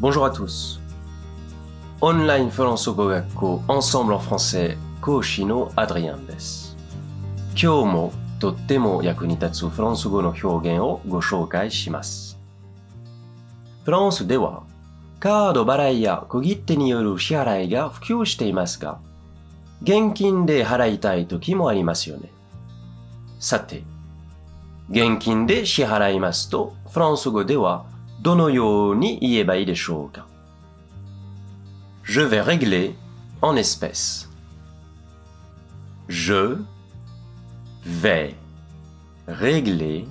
Bonjour à tous. Online フランス語学校 Ensemble en français 講師のアドリアンです。今日もとっても役に立つフランス語の表現をご紹介します。フランスではカード払いや小切手による支払いが普及していますが、現金で払いたい時もありますよね。さて、現金で支払いますと、フランス語ではどのように言えばいいでしょうか Je vais régler en espèces. Je vais régler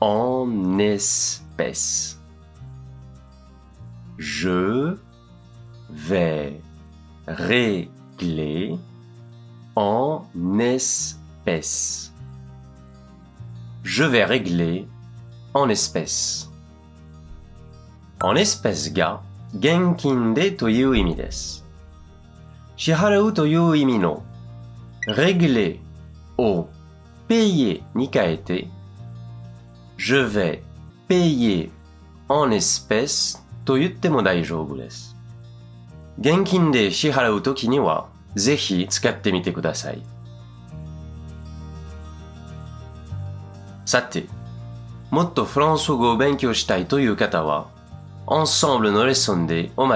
en espèces. Je vais régler en espèces. Je vais régler en espèces. En espèce が現金でという意味です。支払うという意味の régler を payer に変えて je vais payer en espèce と言っても大丈夫です。現金で支払うときにはぜひ使ってみてください。さて、もっとフランス語を勉強したいという方は、Ensemble のレッスンでお